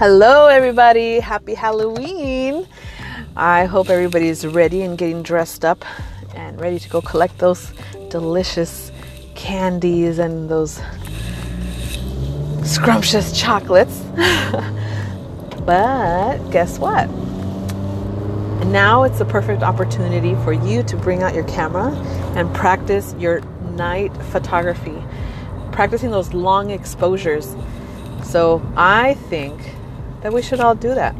Hello, everybody. Happy Halloween. I hope everybody's ready and getting dressed up and ready to go collect those delicious candies and those scrumptious chocolates. but guess what? Now it's the perfect opportunity for you to bring out your camera and practice your night photography, practicing those long exposures. So I think that we should all do that.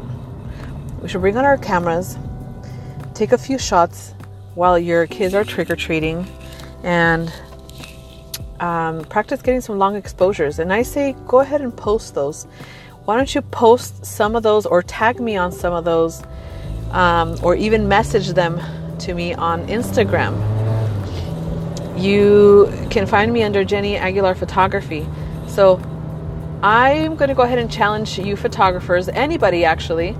We should bring out our cameras, take a few shots while your kids are trick or treating, and um, practice getting some long exposures. And I say go ahead and post those. Why don't you post some of those or tag me on some of those, um, or even message them to me on Instagram? You can find me under Jenny Aguilar Photography. So I'm going to go ahead and challenge you photographers, anybody actually,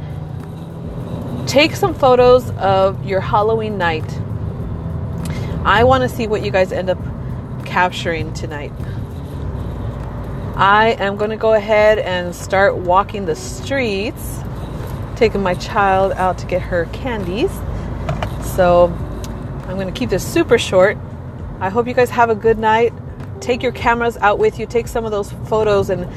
take some photos of your Halloween night. I want to see what you guys end up capturing tonight. I am going to go ahead and start walking the streets, taking my child out to get her candies. So I'm going to keep this super short. I hope you guys have a good night take your cameras out with you. Take some of those photos and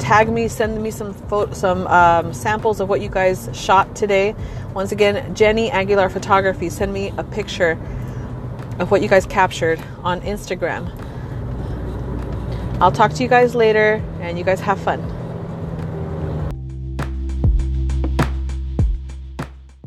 tag me. Send me some fo- some um, samples of what you guys shot today. Once again, Jenny Aguilar Photography. Send me a picture of what you guys captured on Instagram. I'll talk to you guys later, and you guys have fun.